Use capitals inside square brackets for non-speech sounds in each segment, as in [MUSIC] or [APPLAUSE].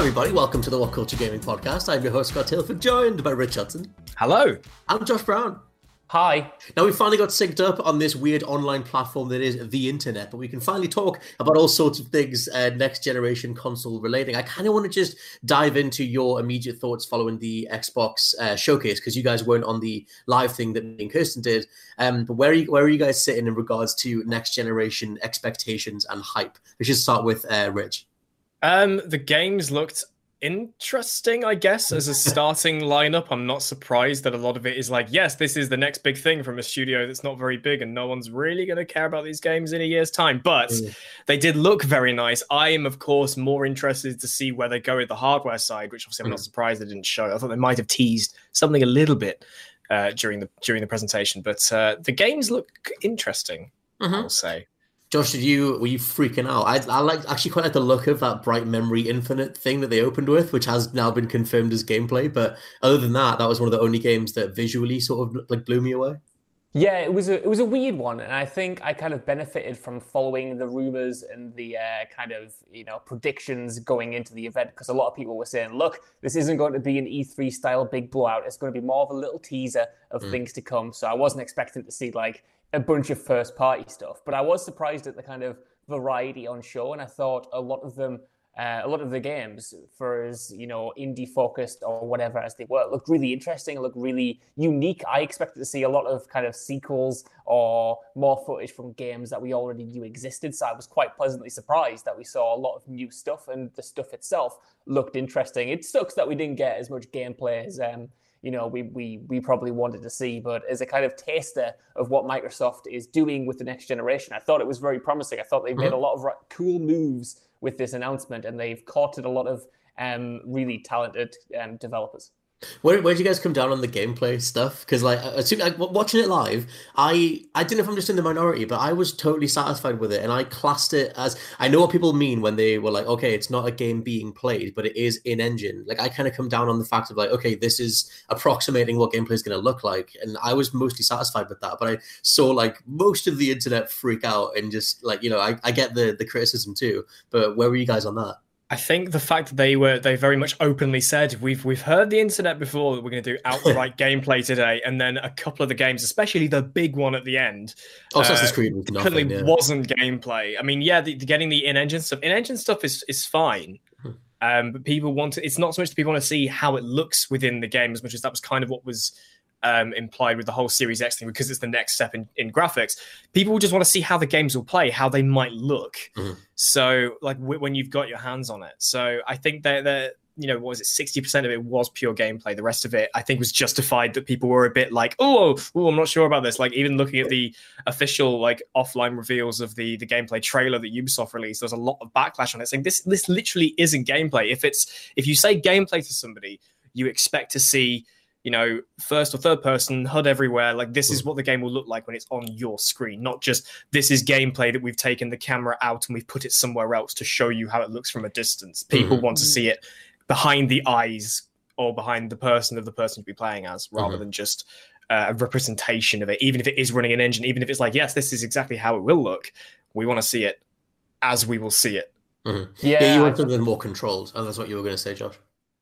Everybody. Welcome to the What Culture Gaming Podcast. I'm your host, Scott Tailford, joined by Rich Hudson. Hello. I'm Josh Brown. Hi. Now, we finally got synced up on this weird online platform that is the internet, but we can finally talk about all sorts of things uh, next generation console relating. I kind of want to just dive into your immediate thoughts following the Xbox uh, showcase because you guys weren't on the live thing that me and Kirsten did. Um, but where are, you, where are you guys sitting in regards to next generation expectations and hype? We should start with uh, Rich. Um, the games looked interesting, I guess, as a starting lineup. I'm not surprised that a lot of it is like, yes, this is the next big thing from a studio that's not very big, and no one's really going to care about these games in a year's time. But mm. they did look very nice. I am, of course, more interested to see where they go with the hardware side, which obviously I'm mm. not surprised they didn't show. I thought they might have teased something a little bit uh, during the during the presentation, but uh, the games look interesting. Mm-hmm. I'll say. Josh, did you were you freaking out? I, I like actually quite like the look of that Bright Memory Infinite thing that they opened with, which has now been confirmed as gameplay. But other than that, that was one of the only games that visually sort of like blew me away. Yeah, it was a it was a weird one, and I think I kind of benefited from following the rumors and the uh, kind of you know predictions going into the event because a lot of people were saying, "Look, this isn't going to be an E3 style big blowout. It's going to be more of a little teaser of mm. things to come." So I wasn't expecting to see like a bunch of first party stuff. But I was surprised at the kind of variety on show, and I thought a lot of them, uh, a lot of the games, for as you know, indie focused or whatever as they were, looked really interesting, looked really unique. I expected to see a lot of kind of sequels or more footage from games that we already knew existed. So I was quite pleasantly surprised that we saw a lot of new stuff, and the stuff itself looked interesting. It sucks that we didn't get as much gameplay as. Um, you know we we we probably wanted to see. But as a kind of taster of what Microsoft is doing with the next generation, I thought it was very promising. I thought they made mm-hmm. a lot of cool moves with this announcement, and they've courted a lot of um, really talented um, developers. Where where did you guys come down on the gameplay stuff? Because like, assume, like watching it live, I I didn't know if I'm just in the minority, but I was totally satisfied with it, and I classed it as I know what people mean when they were like, okay, it's not a game being played, but it is in engine. Like I kind of come down on the fact of like, okay, this is approximating what gameplay is going to look like, and I was mostly satisfied with that. But I saw like most of the internet freak out and just like you know, I, I get the the criticism too, but where were you guys on that? I think the fact that they were they very much openly said we've we've heard the internet before that we're going to do [LAUGHS] outright gameplay today, and then a couple of the games, especially the big one at the end, oh, Assassin's uh, Creed was nothing, yeah. wasn't gameplay. I mean, yeah, the, the getting the in-engine stuff, in-engine stuff is is fine, hmm. um, but people want to. It's not so much that people want to see how it looks within the game as much as that was kind of what was um, implied with the whole Series X thing because it's the next step in, in graphics. People just want to see how the games will play, how they might look. Mm-hmm. So, like w- when you've got your hands on it. So, I think that that you know, what was it? Sixty percent of it was pure gameplay. The rest of it, I think, was justified that people were a bit like, oh, oh, I'm not sure about this. Like, even looking at the official like offline reveals of the the gameplay trailer that Ubisoft released, there's a lot of backlash on it, saying this this literally isn't gameplay. If it's if you say gameplay to somebody, you expect to see you know, first or third person, HUD everywhere. Like this is hmm. what the game will look like when it's on your screen, not just this is gameplay that we've taken the camera out and we've put it somewhere else to show you how it looks from a distance. People mm-hmm. want to see it behind the eyes or behind the person of the person to be playing as, rather mm-hmm. than just uh, a representation of it. Even if it is running an engine, even if it's like, yes, this is exactly how it will look, we want to see it as we will see it. Mm-hmm. Yeah, yeah, you want something more controlled, and that's what you were going to say, Josh.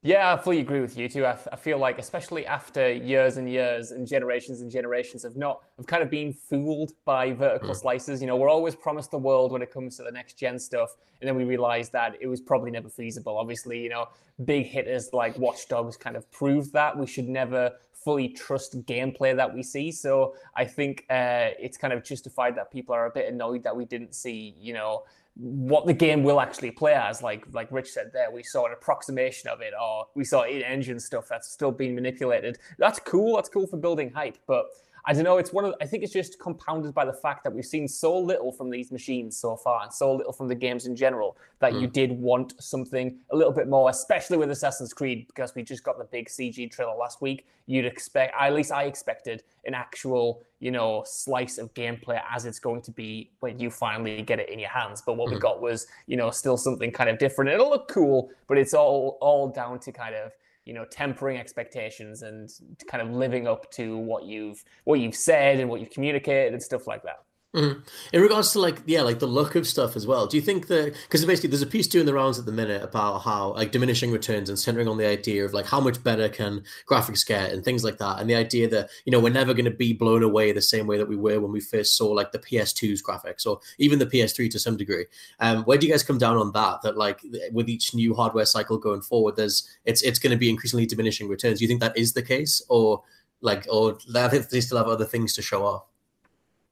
Yeah, I fully agree with you too. I feel like, especially after years and years and generations and generations of not, of kind of being fooled by vertical mm. slices. You know, we're always promised the world when it comes to the next gen stuff, and then we realize that it was probably never feasible. Obviously, you know, big hitters like Watch Dogs kind of proved that we should never fully trust gameplay that we see. So I think uh, it's kind of justified that people are a bit annoyed that we didn't see, you know, what the game will actually play as. Like like Rich said there, we saw an approximation of it, or we saw in-engine stuff that's still being manipulated. That's cool. That's cool for building hype, but I don't know. It's one of. I think it's just compounded by the fact that we've seen so little from these machines so far, and so little from the games in general, that mm. you hmm. did want something a little bit more, especially with Assassin's Creed, because we just got the big CG trailer last week. You'd expect, at least I expected, an actual, you know, slice of gameplay as it's going to be when you finally get it in your hands. But what mm. we hmm. got was, you know, still something kind of different. It'll look cool, but it's all all down to kind of you know tempering expectations and kind of living up to what you've what you've said and what you've communicated and stuff like that Mm-hmm. In regards to like yeah, like the look of stuff as well. Do you think that because basically there's a piece doing the rounds at the minute about how like diminishing returns and centering on the idea of like how much better can graphics get and things like that, and the idea that you know we're never going to be blown away the same way that we were when we first saw like the PS2's graphics or even the PS3 to some degree. Um, where do you guys come down on that? That like with each new hardware cycle going forward, there's it's it's going to be increasingly diminishing returns. Do you think that is the case, or like or they still have other things to show off?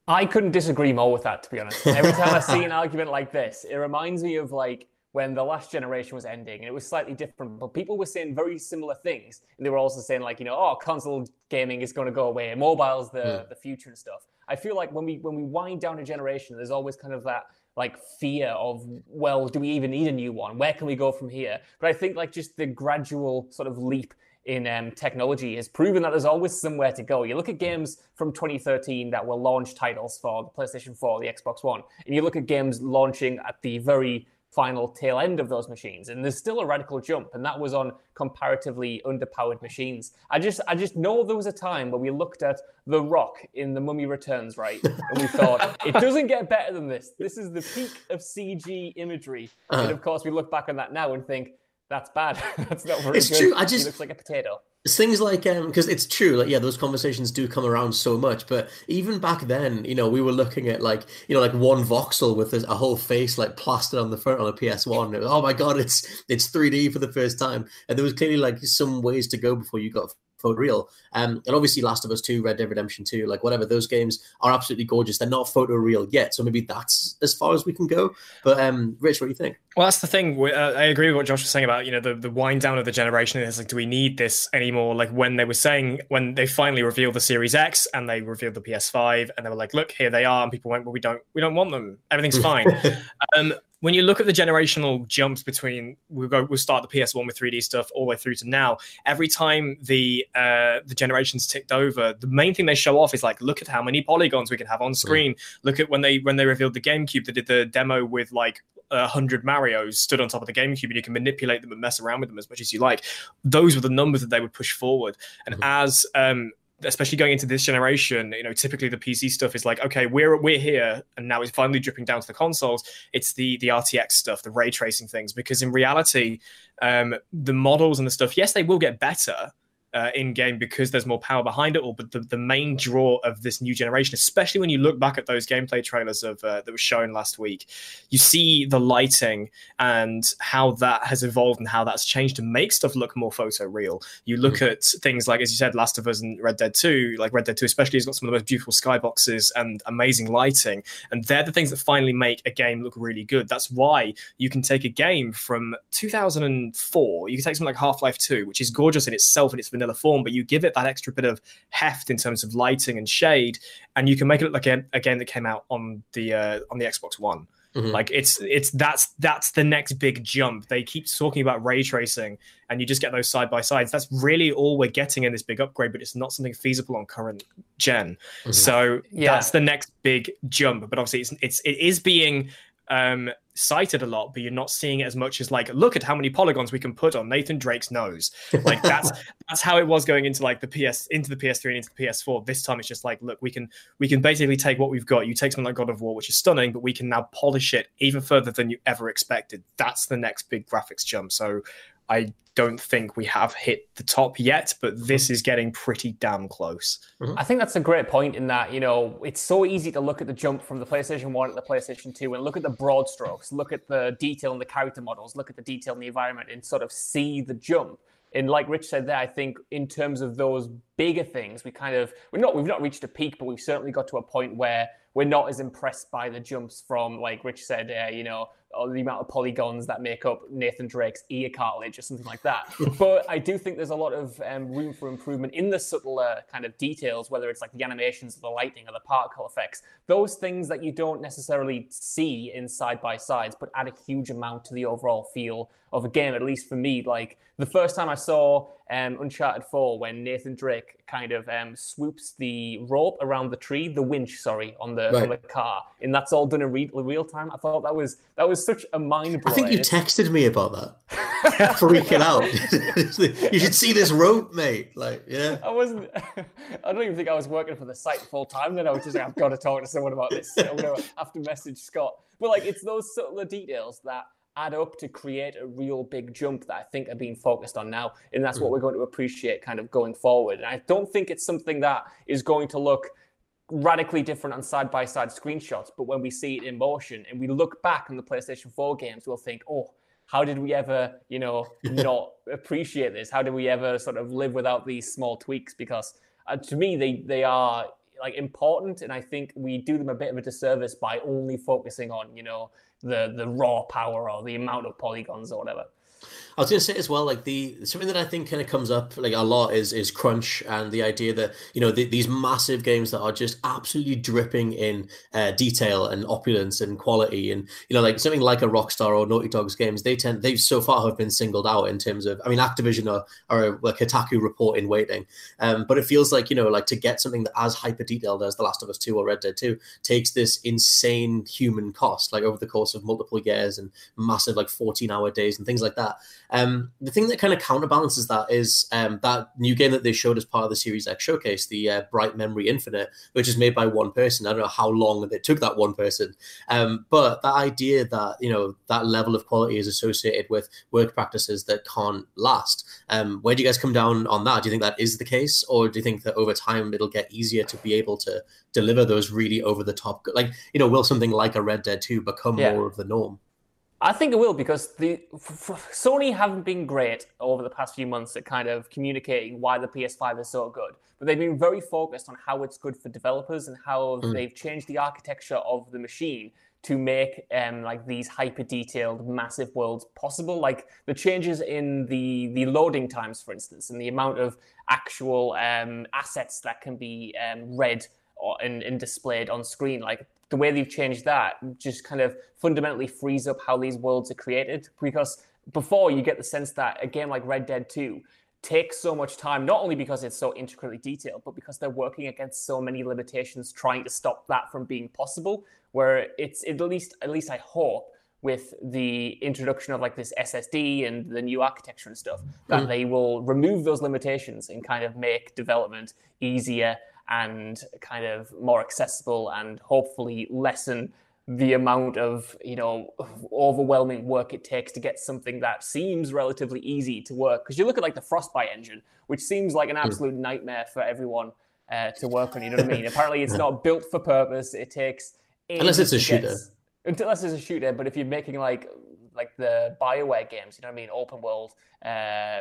I couldn't disagree more with that, to be honest. Every time I see an argument like this, it reminds me of like when the last generation was ending and it was slightly different, but people were saying very similar things. And they were also saying, like, you know, oh, console gaming is going to go away, mobile's the, yeah. the future and stuff. I feel like when we when we wind down a generation, there's always kind of that like fear of, well, do we even need a new one? Where can we go from here? But I think like just the gradual sort of leap in um, technology has proven that there's always somewhere to go. You look at games from 2013 that were launch titles for the PlayStation 4, the Xbox One, and you look at games launching at the very final tail end of those machines and there's still a radical jump and that was on comparatively underpowered machines i just i just know there was a time where we looked at the rock in the mummy returns right and we thought it doesn't get better than this this is the peak of cg imagery uh-huh. and of course we look back on that now and think that's bad. [LAUGHS] that's not very it's good. true. I just he looks like a potato. It's things like um because it's true, like yeah, those conversations do come around so much. But even back then, you know, we were looking at like you know like one voxel with a whole face like plastered on the front on a PS One. Oh my god, it's it's 3D for the first time, and there was clearly like some ways to go before you got photoreal. Um, and obviously, Last of Us 2, Red Dead Redemption 2, like whatever, those games are absolutely gorgeous. They're not photoreal yet. So maybe that's as far as we can go. But um, Rich, what do you think? Well, that's the thing. Uh, I agree with what Josh was saying about, you know, the, the wind down of the generation. It's like, do we need this anymore? Like when they were saying, when they finally revealed the Series X and they revealed the PS5 and they were like, look, here they are. And people went, well, we don't, we don't want them. Everything's fine. [LAUGHS] um, when you look at the generational jumps between we'll go we'll start the PS1 with 3D stuff all the way through to now. Every time the uh, the generations ticked over, the main thing they show off is like, look at how many polygons we can have on screen. Look at when they when they revealed the GameCube, they did the demo with like a hundred Mario's stood on top of the GameCube, and you can manipulate them and mess around with them as much as you like. Those were the numbers that they would push forward. And mm-hmm. as um, especially going into this generation, you know, typically the PC stuff is like, okay, we're we're here, and now it's finally dripping down to the consoles. It's the the RTX stuff, the ray tracing things, because in reality, um, the models and the stuff, yes, they will get better, uh, in game because there's more power behind it all. But the, the main draw of this new generation, especially when you look back at those gameplay trailers of uh, that were shown last week, you see the lighting and how that has evolved and how that's changed to make stuff look more photo real. You look mm. at things like, as you said, Last of Us and Red Dead 2, like Red Dead 2 especially has got some of the most beautiful skyboxes and amazing lighting. And they're the things that finally make a game look really good. That's why you can take a game from 2004, you can take something like Half Life 2, which is gorgeous in itself and its vanilla form, but you give it that extra bit of heft in terms of lighting and shade, and you can make it look like a, a game that came out on the uh, on the Xbox One. Mm-hmm. Like it's it's that's that's the next big jump. They keep talking about ray tracing, and you just get those side by sides. That's really all we're getting in this big upgrade, but it's not something feasible on current gen. Mm-hmm. So yeah. that's the next big jump. But obviously, it's it's it is being um, cited a lot, but you're not seeing it as much as like, look at how many polygons we can put on Nathan Drake's nose. Like that's [LAUGHS] that's how it was going into like the PS into the PS3 and into the PS4. This time it's just like, look, we can we can basically take what we've got. You take something like God of War, which is stunning, but we can now polish it even further than you ever expected. That's the next big graphics jump. So I don't think we have hit the top yet, but this is getting pretty damn close. I think that's a great point in that, you know, it's so easy to look at the jump from the PlayStation 1 to the PlayStation 2 and look at the broad strokes, look at the detail in the character models, look at the detail in the environment and sort of see the jump. And like Rich said there, I think in terms of those bigger things, we kind of we're not we've not reached a peak, but we've certainly got to a point where we're not as impressed by the jumps from like Rich said, uh, you know, the amount of polygons that make up Nathan Drake's ear cartilage or something like that. [LAUGHS] but I do think there's a lot of um, room for improvement in the subtler kind of details, whether it's like the animations, of the lighting, or the particle effects. Those things that you don't necessarily see in side by sides, but add a huge amount to the overall feel of a game. At least for me, like the first time I saw um, Uncharted 4, when Nathan Drake kind of um, swoops the rope around the tree, the winch, sorry, on the, right. on the car, and that's all done in re- real time. I thought that was that was such a mind. I think you texted me about that, [LAUGHS] freaking out. [LAUGHS] you should see this rope, mate. Like, yeah. I wasn't. [LAUGHS] I don't even think I was working for the site full time. Then I was just like, I've got to talk to someone about this. I'm gonna have to message Scott. But like, it's those subtler details that add up to create a real big jump that I think are being focused on now. And that's what mm. we're going to appreciate kind of going forward. And I don't think it's something that is going to look radically different on side by side screenshots. But when we see it in motion and we look back on the PlayStation 4 games, we'll think, oh, how did we ever, you know, [LAUGHS] not appreciate this? How did we ever sort of live without these small tweaks? Because uh, to me, they they are like important, and I think we do them a bit of a disservice by only focusing on, you know, the the raw power or the amount of polygons or whatever. I was going to say as well, like the something that I think kind of comes up like a lot is is crunch and the idea that you know the, these massive games that are just absolutely dripping in uh, detail and opulence and quality and you know like something like a Rockstar or Naughty Dog's games they tend they so far have been singled out in terms of I mean Activision are, are like Kotaku report in waiting, um, but it feels like you know like to get something that as hyper detailed as The Last of Us Two or Red Dead Two takes this insane human cost like over the course of multiple years and massive like fourteen hour days and things like that. Um, the thing that kind of counterbalances that is um, that new game that they showed as part of the Series X showcase, the uh, Bright Memory Infinite, which is made by one person. I don't know how long it took that one person, um, but that idea that you know that level of quality is associated with work practices that can't last. Um, where do you guys come down on that? Do you think that is the case, or do you think that over time it'll get easier to be able to deliver those really over the top, like you know, will something like a Red Dead Two become yeah. more of the norm? I think it will because the Sony haven't been great over the past few months at kind of communicating why the PS5 is so good. But they've been very focused on how it's good for developers and how mm. they've changed the architecture of the machine to make um, like these hyper detailed massive worlds possible like the changes in the the loading times for instance and the amount of actual um, assets that can be um, read and, and displayed on screen like the way they've changed that just kind of fundamentally frees up how these worlds are created. Because before you get the sense that a game like Red Dead 2 takes so much time, not only because it's so intricately detailed, but because they're working against so many limitations trying to stop that from being possible. Where it's at least at least I hope with the introduction of like this SSD and the new architecture and stuff, that mm. they will remove those limitations and kind of make development easier and kind of more accessible and hopefully lessen the amount of you know overwhelming work it takes to get something that seems relatively easy to work. Because you look at like the frostbite engine which seems like an hmm. absolute nightmare for everyone uh, to work on you know what i mean? [LAUGHS] Apparently it's not built for purpose it takes unless it's a shooter. unless it's a shooter but if you're making like like the bioware games you know what i mean? Open world uh,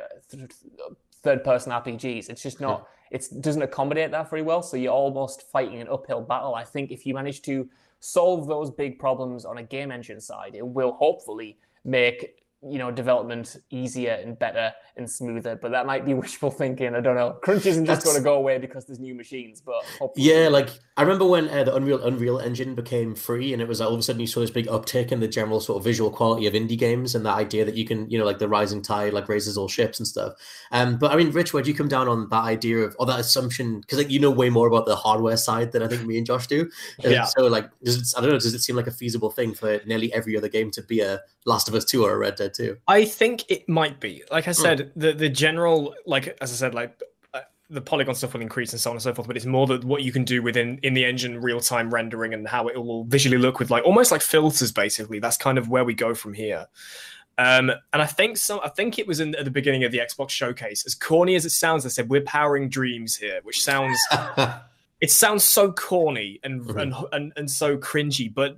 third person rpgs it's just not it doesn't accommodate that very well. So you're almost fighting an uphill battle. I think if you manage to solve those big problems on a game engine side, it will hopefully make you know development easier and better and smoother but that might be [LAUGHS] wishful thinking i don't know. Crunch isn't just going to go away because there's new machines but yeah like i remember when uh, the unreal unreal engine became free and it was all of a sudden you saw this big uptick in the general sort of visual quality of indie games and the idea that you can you know like the rising tide like raises all ships and stuff. Um but i mean rich where do you come down on that idea of or that assumption? Because like you know way more about the hardware side than i think me and josh do. Yeah. so like does it, i don't know does it seem like a feasible thing for nearly every other game to be a last of us 2 or a red dead 2 I think it might be. Like I hmm. said, mm. the the general like as I said, like uh, the polygon stuff will increase and so on and so forth. But it's more that what you can do within in the engine real time rendering and how it will visually look with like almost like filters. Basically, that's kind of where we go from here. Um, and I think some, I think it was in, at the beginning of the Xbox showcase. As corny as it sounds, they said we're powering dreams here, which sounds [LAUGHS] it sounds so corny and, mm-hmm. and, and and so cringy, but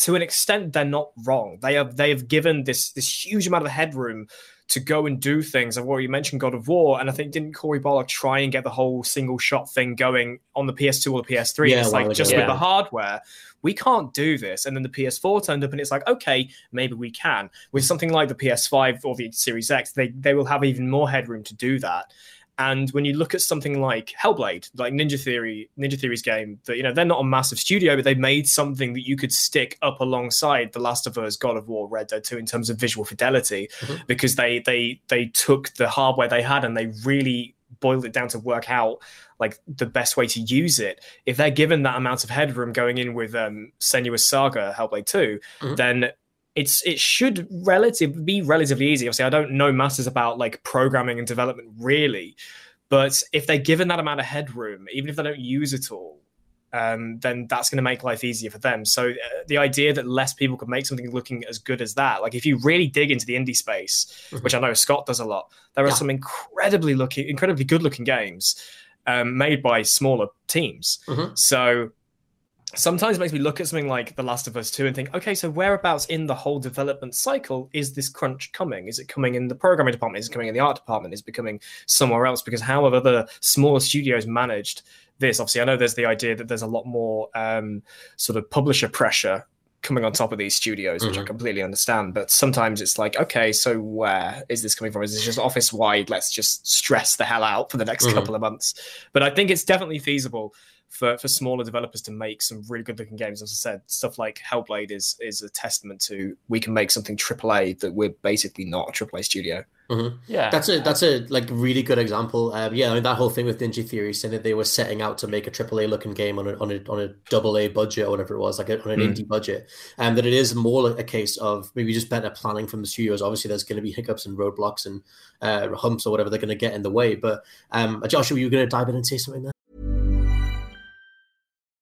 to an extent, they're not wrong. They have they have given this this huge amount of headroom to go and do things. I've already mentioned God of War, and I think didn't Cory Barlog try and get the whole single shot thing going on the PS2 or the PS3? Yeah, it's like just with the hardware, we can't do this. And then the PS4 turned up, and it's like, okay, maybe we can. With something like the PS5 or the Series X, they they will have even more headroom to do that. And when you look at something like Hellblade, like Ninja Theory, Ninja Theory's game, that you know they're not a massive studio, but they made something that you could stick up alongside The Last of Us, God of War, Red Dead 2 in terms of visual fidelity, mm-hmm. because they they they took the hardware they had and they really boiled it down to work out like the best way to use it. If they're given that amount of headroom going in with um, Senua's Saga, Hellblade 2, mm-hmm. then it's it should relative be relatively easy. Obviously, I don't know masses about like programming and development really, but if they're given that amount of headroom, even if they don't use it all, um, then that's going to make life easier for them. So uh, the idea that less people could make something looking as good as that, like if you really dig into the indie space, mm-hmm. which I know Scott does a lot, there are yeah. some incredibly looking, incredibly good looking games um, made by smaller teams. Mm-hmm. So sometimes it makes me look at something like The Last of Us 2 and think, okay, so whereabouts in the whole development cycle is this crunch coming? Is it coming in the programming department? Is it coming in the art department? Is it becoming somewhere else? Because how have other smaller studios managed this? Obviously, I know there's the idea that there's a lot more um, sort of publisher pressure coming on top of these studios, which mm-hmm. I completely understand. But sometimes it's like, okay, so where is this coming from? Is this just office wide? Let's just stress the hell out for the next mm-hmm. couple of months. But I think it's definitely feasible for for smaller developers to make some really good looking games. As I said, stuff like Hellblade is is a testament to we can make something AAA that we're basically not a AAA studio. Mm-hmm. Yeah, that's a that's a like really good example. Um, yeah, I mean, that whole thing with Ninja Theory saying that they were setting out to make a AAA looking game on a on a on a double A budget or whatever it was, like a, on an mm. indie budget, and that it is more a case of maybe just better planning from the studios. Obviously, there's going to be hiccups and roadblocks and uh, humps or whatever they're going to get in the way. But um, Joshua, were you were going to dive in and say something there?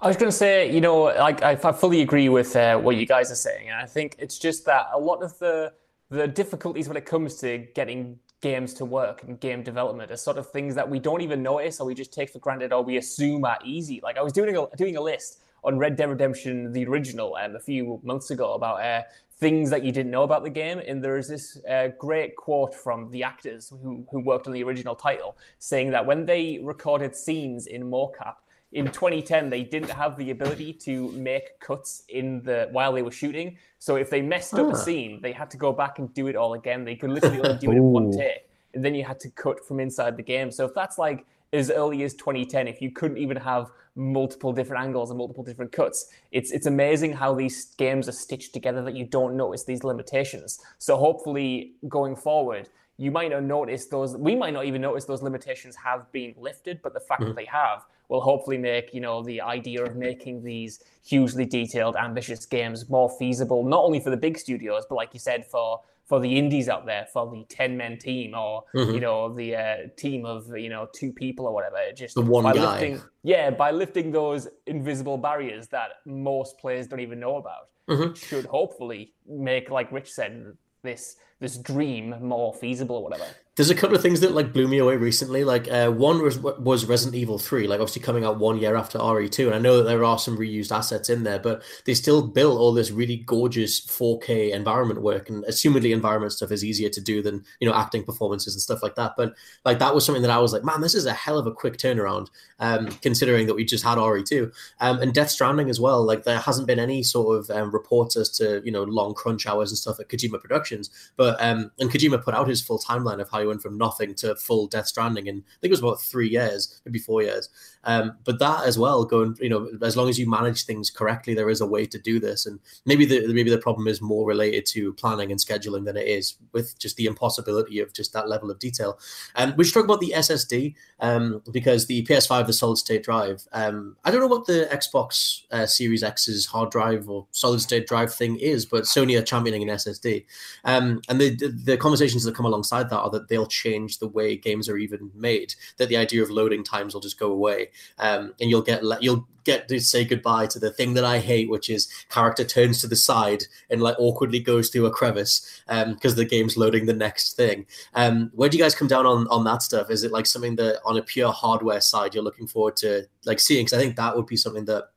I was going to say, you know, like I, I fully agree with uh, what you guys are saying, and I think it's just that a lot of the the difficulties when it comes to getting games to work and game development are sort of things that we don't even notice or we just take for granted or we assume are easy. Like I was doing a doing a list on Red Dead Redemption, the original, um, a few months ago about uh, things that you didn't know about the game. And there is this uh, great quote from the actors who, who worked on the original title saying that when they recorded scenes in mocap, in 2010 they didn't have the ability to make cuts in the while they were shooting so if they messed up a scene they had to go back and do it all again they could literally only do it in one take and then you had to cut from inside the game so if that's like as early as 2010 if you couldn't even have multiple different angles and multiple different cuts. It's it's amazing how these games are stitched together that you don't notice these limitations. So hopefully going forward, you might not notice those we might not even notice those limitations have been lifted, but the fact mm-hmm. that they have will hopefully make, you know, the idea of making these hugely detailed, ambitious games more feasible, not only for the big studios, but like you said, for for the indies out there, for the ten men team, or mm-hmm. you know the uh, team of you know two people or whatever. Just the one by guy. Lifting, yeah, by lifting those invisible barriers that most players don't even know about, mm-hmm. should hopefully make, like Rich said, this this dream more feasible or whatever there's a couple of things that like blew me away recently. Like uh, one was was Resident Evil Three, like obviously coming out one year after RE two, and I know that there are some reused assets in there, but they still built all this really gorgeous 4K environment work, and assumedly environment stuff is easier to do than you know acting performances and stuff like that. But like that was something that I was like, man, this is a hell of a quick turnaround, um, considering that we just had RE two um, and Death Stranding as well. Like there hasn't been any sort of um, reports as to you know long crunch hours and stuff at Kojima Productions, but um, and Kojima put out his full timeline of how went from nothing to full Death Stranding in I think it was about three years, maybe four years. Um, but that as well, going you know, as long as you manage things correctly, there is a way to do this. And maybe the maybe the problem is more related to planning and scheduling than it is with just the impossibility of just that level of detail. And um, we should talk about the SSD um, because the PS5, the solid state drive. Um, I don't know what the Xbox uh, Series X's hard drive or solid state drive thing is, but Sony are championing an SSD. Um, and the, the the conversations that come alongside that are that they'll change the way games are even made. That the idea of loading times will just go away, um, and you'll get you'll get to say goodbye to the thing that I hate, which is character turns to the side and like awkwardly goes through a crevice because um, the game's loading the next thing. Um, where do you guys come down on on that stuff? Is it like something that on a pure hardware side you're looking forward to like seeing? Because I think that would be something that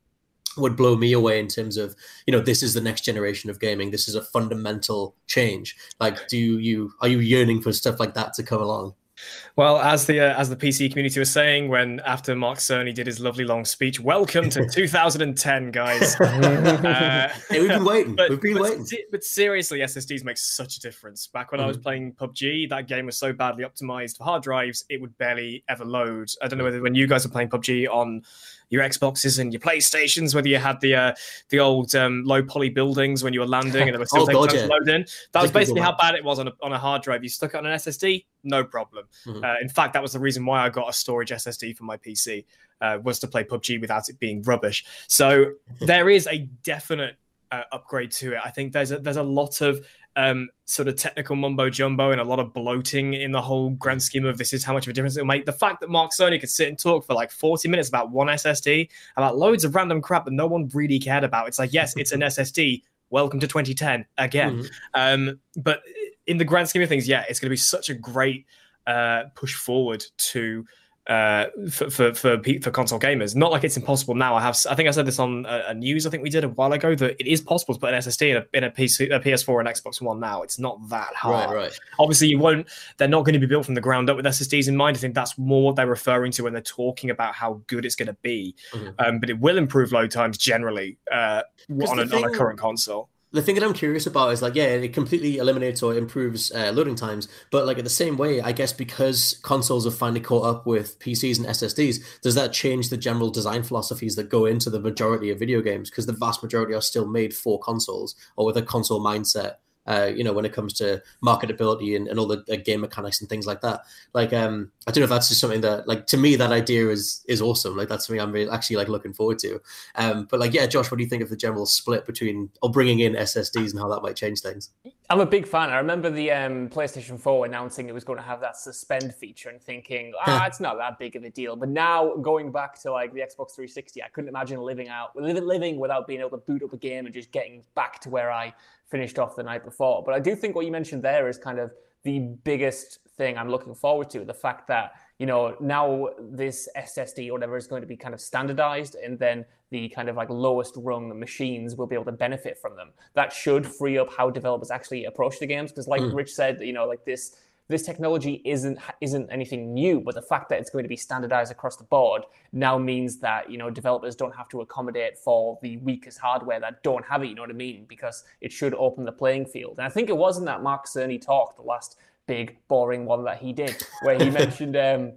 would blow me away in terms of you know this is the next generation of gaming this is a fundamental change like do you are you yearning for stuff like that to come along well, as the uh, as the PC community was saying when after Mark Cerny did his lovely long speech, welcome to [LAUGHS] 2010, guys. [LAUGHS] uh, hey, we've been waiting. But, we've been but, waiting. But seriously, SSDs make such a difference. Back when mm. I was mm-hmm. playing PUBG, that game was so badly optimized for hard drives, it would barely ever load. I don't know whether when you guys are playing PUBG on your Xboxes and your PlayStations, whether you had the uh, the old um, low poly buildings when you were landing and there were still oh, things loading. That was basically how bad it was on a, on a hard drive. You stuck it on an SSD, no problem. Mm-hmm. Uh, in fact, that was the reason why I got a storage SSD for my PC. Uh, was to play PUBG without it being rubbish. So [LAUGHS] there is a definite uh, upgrade to it. I think there's a, there's a lot of um, sort of technical mumbo jumbo and a lot of bloating in the whole grand scheme of this is how much of a difference it'll make. The fact that Mark Cerny could sit and talk for like 40 minutes about one SSD, about loads of random crap that no one really cared about. It's like, yes, it's an [LAUGHS] SSD. Welcome to 2010 again. Mm-hmm. Um, but in the grand scheme of things, yeah, it's going to be such a great uh, push forward to uh, for, for for for console gamers. Not like it's impossible now. I have I think I said this on a, a, news I think we did a while ago that it is possible to put an SSD in a, in a PC, a PS4 and Xbox One now. It's not that hard. Right, right. Obviously, you won't. They're not going to be built from the ground up with SSDs in mind. I think that's more what they're referring to when they're talking about how good it's going to be. Mm-hmm. Um, but it will improve load times generally uh, on, a, thing, on a current console the thing that I'm curious about is like, yeah, it completely eliminates or improves uh, loading times, but like in the same way, I guess because consoles have finally caught up with PCs and SSDs, does that change the general design philosophies that go into the majority of video games? Because the vast majority are still made for consoles or with a console mindset uh, you know, when it comes to marketability and, and all the uh, game mechanics and things like that. Like, um, I don't know if that's just something that, like, to me, that idea is is awesome. Like, that's something I'm really, actually like looking forward to. Um, but like, yeah, Josh, what do you think of the general split between or bringing in SSDs and how that might change things? I'm a big fan. I remember the um, PlayStation 4 announcing it was going to have that suspend feature and thinking, ah, it's not that big of a deal. But now going back to like the Xbox 360, I couldn't imagine living out living without being able to boot up a game and just getting back to where I finished off the night before. But I do think what you mentioned there is kind of the biggest thing I'm looking forward to the fact that, you know, now this SSD or whatever is going to be kind of standardized and then the kind of like lowest rung machines will be able to benefit from them. That should free up how developers actually approach the games. Because, like mm. Rich said, you know, like this this technology isn't isn't anything new, but the fact that it's going to be standardized across the board now means that you know developers don't have to accommodate for the weakest hardware that don't have it. You know what I mean? Because it should open the playing field. And I think it was in that Mark Cerny talk, the last big boring one that he did, where he [LAUGHS] mentioned. Um,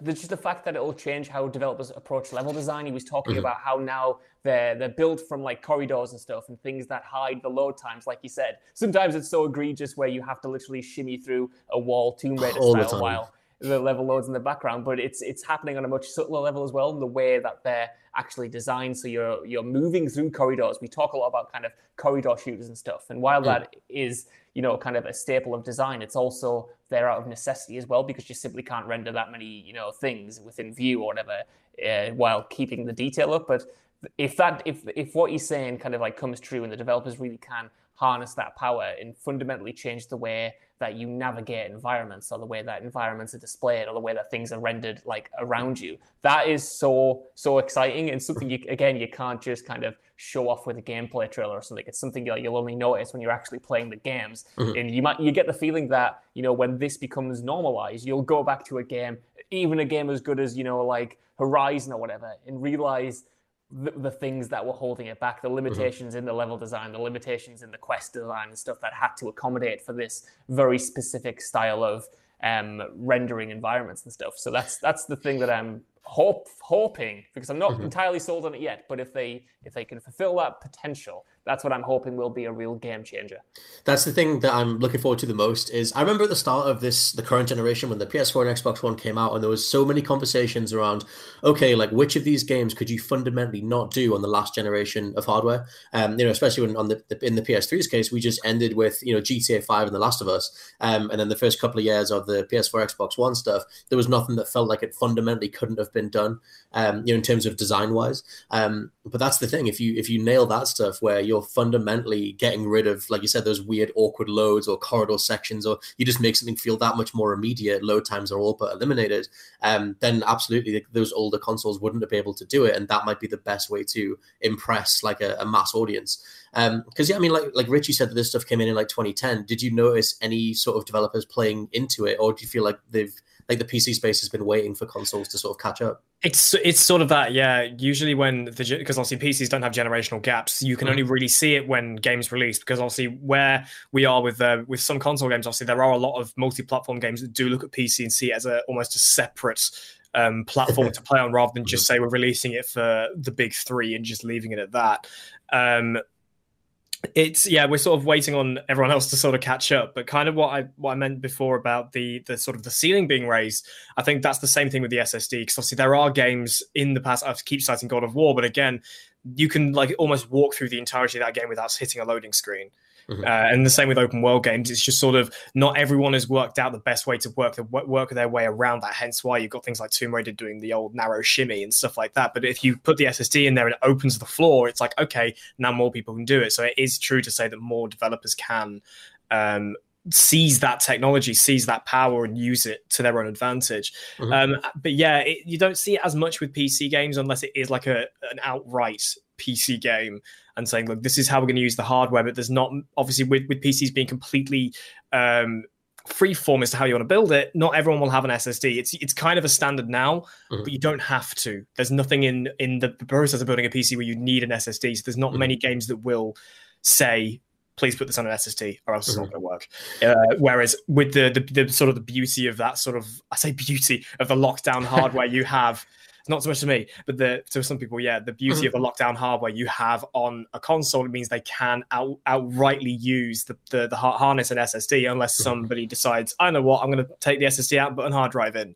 there's just the fact that it'll change how developers approach level design. He was talking Mhm. about how now they're they're built from like corridors and stuff and things that hide the load times, like you said. Sometimes it's so egregious where you have to literally shimmy through a wall Tomb Raider All style time. while the level loads in the background. But it's it's happening on a much subtler level as well in the way that they're actually designed. So you're you're moving through corridors. We talk a lot about kind of corridor shooters and stuff. And while Mm. that is you know, kind of a staple of design. It's also there out of necessity as well because you simply can't render that many, you know, things within view or whatever uh, while keeping the detail up. But if that, if if what you're saying kind of like comes true and the developers really can harness that power and fundamentally change the way that you navigate environments or the way that environments are displayed or the way that things are rendered like around you. That is so so exciting and something you again you can't just kind of show off with a gameplay trailer or something. It's something that you'll only notice when you're actually playing the games. Mhm. and you might you get the feeling that you know when this becomes normalized you'll go back to a game even a game as good as you know like horizon or whatever and realize the, the things that were holding it back, the limitations in the level design, the limitations in the quest design and stuff that had to accommodate for this very specific style of um, rendering environments and stuff. So that's that's the thing that I'm hope hoping because I'm not Mhm. entirely sold on it yet. But if they if they can fulfill that potential, that's what I'm hoping will be a real game changer. That's the thing that I'm looking forward to the most is I remember at the start of this the current generation when the PS4 and Xbox One came out and there was so many conversations around okay like which of these games could you fundamentally not do on the last generation of hardware? Um you know especially when on the, the in the PS3's case we just ended with you know GTA 5 and The Last of Us. Um and then the first couple of years of the PS4 Xbox One stuff there was nothing that felt like it fundamentally couldn't have been done um you know in terms of design wise um but that's the thing. If you if you nail that stuff where you're fundamentally getting rid of like you said those weird awkward loads or corridor sections or you just make something feel that much more immediate load times are all but eliminated um then absolutely those older consoles wouldn't be able to do it and that might be the best way to impress like a, a mass audience. Um because yeah i mean like like richie said that this stuff came in in like 2010 did you notice any sort of developers playing into it or do you feel like they've like the pc space has been waiting for consoles to sort of catch up It's it's sort of that, yeah. Usually when the because obviously PCs don't have generational gaps, you can only really see it when games release. Because obviously where we are with uh, with some console games, obviously there are a lot of multi-platform games that do look at PC and see it as a almost a separate um, platform to [LAUGHS] play on, rather than just say we're releasing it for the big three and just leaving it at that. Um, it's yeah we're sort of waiting on everyone else to sort of catch up but kind of what i what i meant before about the the sort of the ceiling being raised i think that's the same thing with the ssd because obviously there are games in the past i have to keep citing god of war but again you can like almost walk through the entirety of that game without hitting a loading screen Mhm. uh, and the same with open world games. It's just sort of not everyone has worked out the best way to work the work their way around that hence why you've got things like tomb raider doing the old narrow shimmy and stuff like that. But if you put the ssd in there and it opens the floor. It's like okay now more people can do it. So it is true to say that more developers can um, seize that technology seize that power and use it to their own advantage. Mhm. um, but yeah it, you don't see it as much with pc games unless it is like a an outright pc game and saying look this is how we're going to use the hardware but there's not obviously with, with pcs being completely um, free form as to how you want to build it not everyone will have an ssd it's it's kind of a standard now Mhm. but you don't have to there's nothing in in the, process of building a pc where you need an ssd so there's not Mhm. many games that will say please put this on an ssd or else it's not going to work uh, whereas with the, the the sort of the beauty of that sort of i say beauty of the lockdown hardware you have not so much to me, but the to some people, yeah, the beauty of the mm-hmm. lockdown hardware you have on a console it means they can out, outrightly use the, the the harness and SSD unless mm-hmm. somebody decides, I know what, I'm going to take the SSD out, and put a hard drive in.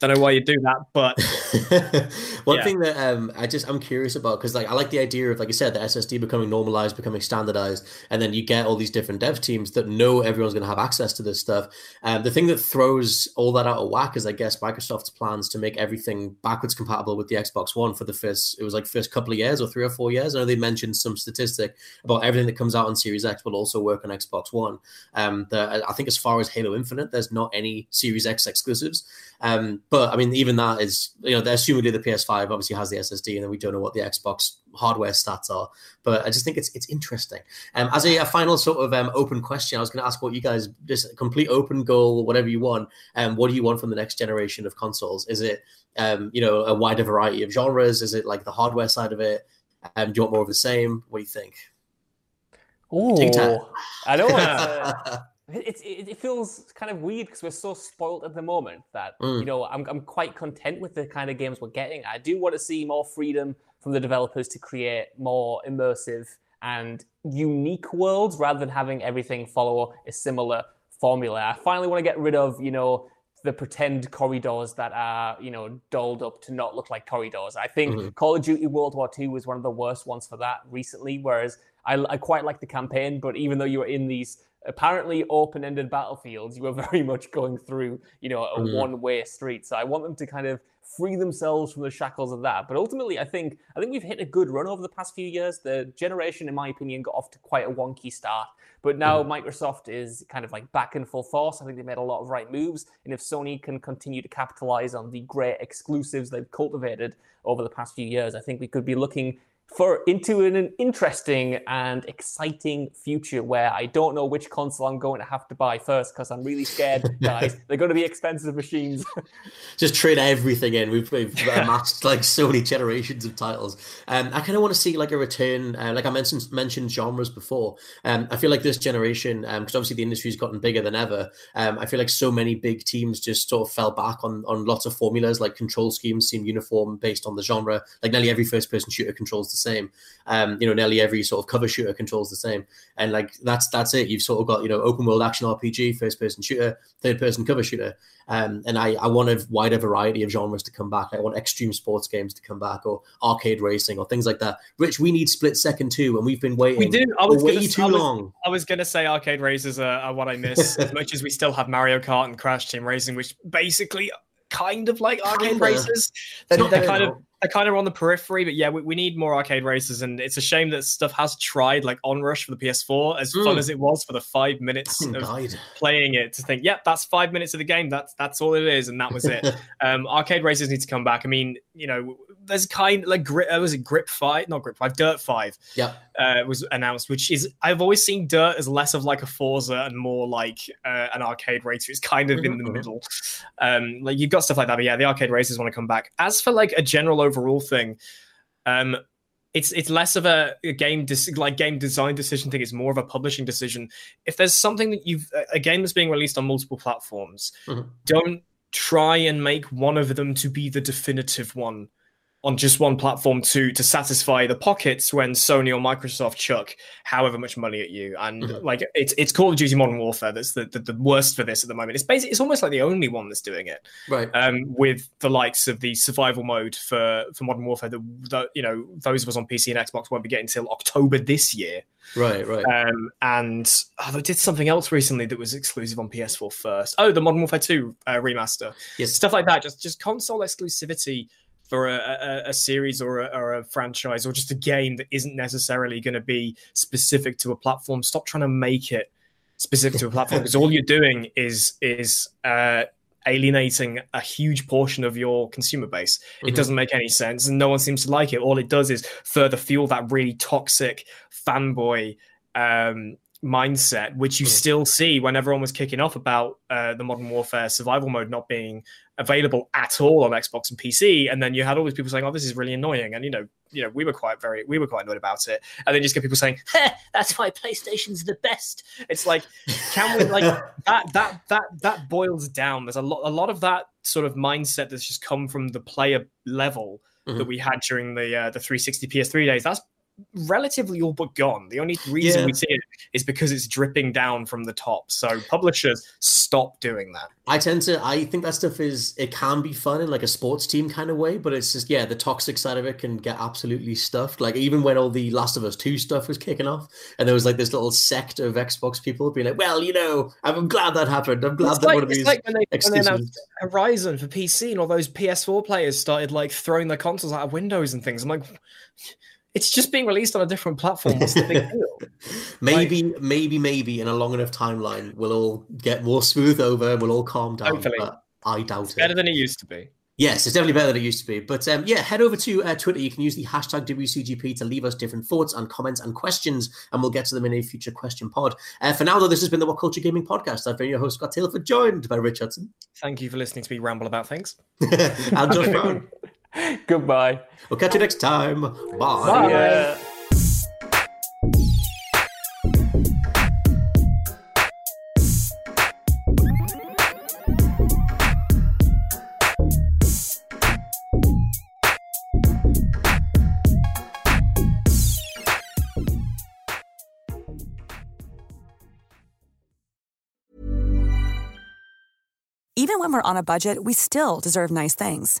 Don't know why you do that, but [LAUGHS] One Yeah. thing that um, I just I'm curious about because like I like the idea of like you said the SSD becoming normalized, becoming standardized, and then you get all these different dev teams that know everyone's going to have access to this stuff. Um, the thing that throws all that out of whack is I guess Microsoft's plans to make everything backwards compatible with the Xbox One for the first it was like first couple of years or three or four years. I know they mentioned some statistic about everything that comes out on Series X will also work on Xbox One. Um, the, I think as far as Halo Infinite, there's not any Series X exclusives. Um, but I mean, even that is, you know, they're assuming the PS5 obviously has the SSD, and then we don't know what the Xbox hardware stats are. But I just think it's it's interesting. Um, as a, a final sort of um, open question, I was going to ask what you guys just complete open goal, whatever you want. Um, what do you want from the next generation of consoles? Is it um, you know, a wider variety of genres? Is it like the hardware side of it? Um, do you want more of the same? What do you think? Ooh, Tac. I know. It's, [LAUGHS] It's, it, it feels kind of weird because we're so spoiled at the moment that Mm. you know I'm I'm quite content with the kind of games we're getting. I do want to see more freedom from the developers to create more immersive and unique worlds rather than having everything follow a similar formula. I finally want to get rid of you know the pretend corridors that are you know dolled up to not look like corridors. I think Mhm. Call of Duty World War II was one of the worst ones for that recently. Whereas I, I quite like the campaign, but even though you were in these apparently open-ended battlefields, you were [LAUGHS] very much going through you know a Mhm. one-way street. So I want them to kind of free themselves from the shackles of that. But ultimately, I think I think we've hit a good run over the past few years. The generation, in my opinion, got off to quite a wonky start. But now mm-hmm. Microsoft is kind of like back in full force. I think they made a lot of right moves. And if Sony can continue to capitalize on the great exclusives they've cultivated over the past few years, I think we could be looking for into an, interesting and exciting future where I don't know which console I'm going to have to buy first because I'm really scared, [LAUGHS] guys. They're going to be expensive machines. [LAUGHS] just trade everything in. We've, we've amassed like so many generations of titles. Um, I kind of want to see like a return. Uh, like I mentioned mentioned genres before. Um, I feel like this generation, because obviously the industry's gotten bigger than ever. Um, I feel like so many big teams just sort of fell back on on lots of formulas. Like control schemes seem uniform based on the genre. Like nearly every first person shooter controls the same. Um, you know, nearly every sort of cover shooter controls the same. And like that's that's it. You've sort of got you know open world action RPG, first person shooter, third person cover shooter. Um, and I, I want a wider variety of genres to come back. I want extreme sports games to come back, or arcade racing, or things like that. Rich, we need split second too, and we've been waiting. We do. I was way gonna, too I was, long. I was gonna say arcade races are, are what I miss [LAUGHS] as much as we still have Mario Kart and Crash Team Racing, which basically kind of like arcade Kinda. races. They're, not they're kind of they're kind of on the periphery, but yeah, we, we need more arcade races, and it's a shame that stuff has tried like Onrush for the PS4, as fun Mm. as it was for the five minutes of died. playing it to think, yep, that's five minutes of the game. That's that's all it is, and that was it. [LAUGHS] um, arcade races need to come back. I mean, you know, there's kind like grip. Uh, was it Grip Five? Not Grip Five. Dirt Five Yeah. uh, was announced, which is I've always seen Dirt as less of like a Forza and more like uh, an arcade racer. It's kind of in the Mhm, mhm. middle. Um, like you've got stuff like that, but yeah, the arcade races want to come back. As for like a general overall thing, um, it's it's less of a, a game dis- like game design decision thing. It's more of a publishing decision. If there's something that you've a- game that's being released on multiple platforms, Mhm. don't try and make one of them to be the definitive one on just one platform to to satisfy the pockets when Sony or Microsoft chuck however much money at you. And Mhm. like it's it's Call of Duty Modern Warfare that's the, the, the worst for this at the moment. It's basically it's almost like the only one that's doing it. Right. Um, with the likes of the survival mode for for Modern Warfare that, that you know those of us on PC and Xbox won't be getting until October this year. Right. Right. Um, and oh, they did something else recently that was exclusive on PS4 first. Oh, the Modern Warfare 2 uh, remaster. Yes. Stuff like that. Just just console exclusivity for a, a, a series or a, or a franchise or just a game that isn't necessarily going to be specific to a platform. Stop trying to make it specific to a platform because all you're doing is is uh, alienating a huge portion of your consumer base. It Mhm. doesn't make any sense, and no one seems to like it. All it does is further fuel that really toxic fanboy um, mindset, which you Mhm. still see when everyone was kicking off about uh, the Modern Warfare survival mode not being available at all on Xbox and PC, and then you had all these people saying, "Oh, this is really annoying," and you know, you know, we were quite very, we were quite annoyed about it, and then you just get people saying, [LAUGHS] "Heh, "That's why PlayStation's the best." It's like, can we like [LAUGHS] that? That that that boils down. There's a lot, a lot of that sort of mindset that's just come from the player level that Mhm. we had during the uh, the 360 PS3 days. That's relatively all but gone. The only reason Yeah. we see it is because it's dripping down from the top. So publishers stop doing that. I tend to I think that stuff is it can be fun in like a sports team kind of way, but it's just yeah, the toxic side of it can get absolutely stuffed. Like even when all the Last of Us 2 stuff was kicking off, and there was like this little sect of Xbox people being like, Well, you know, I'm glad that happened. I'm glad It's that like, one of these like when they, when they Horizon for PC and all those PS4 players started like throwing their consoles out of windows and things. I'm like, it's just being released on a different platform. What's the big deal? [LAUGHS] maybe, maybe, maybe in a long enough timeline we'll all get more smooth over, we'll all calm down. Hopefully. But I doubt it. Better than it used to be. Yes, it's definitely better than it used to be. But um, yeah, head over to uh, Twitter. You can use the hashtag WCGP to leave us different thoughts and comments and questions, and we'll get to them in a future question pod. Uh, for now, though, this has been the WhatCulture Gaming Podcast. I've been your host, Scott Tailford, joined by Rich Hudson Thank you for listening to me ramble about things. [LAUGHS] and Josh [LAUGHS] Brown. [LAUGHS] Goodbye. We'll catch you next time. Bye. Bye. Yeah. Even when we're on a budget, we still deserve nice things.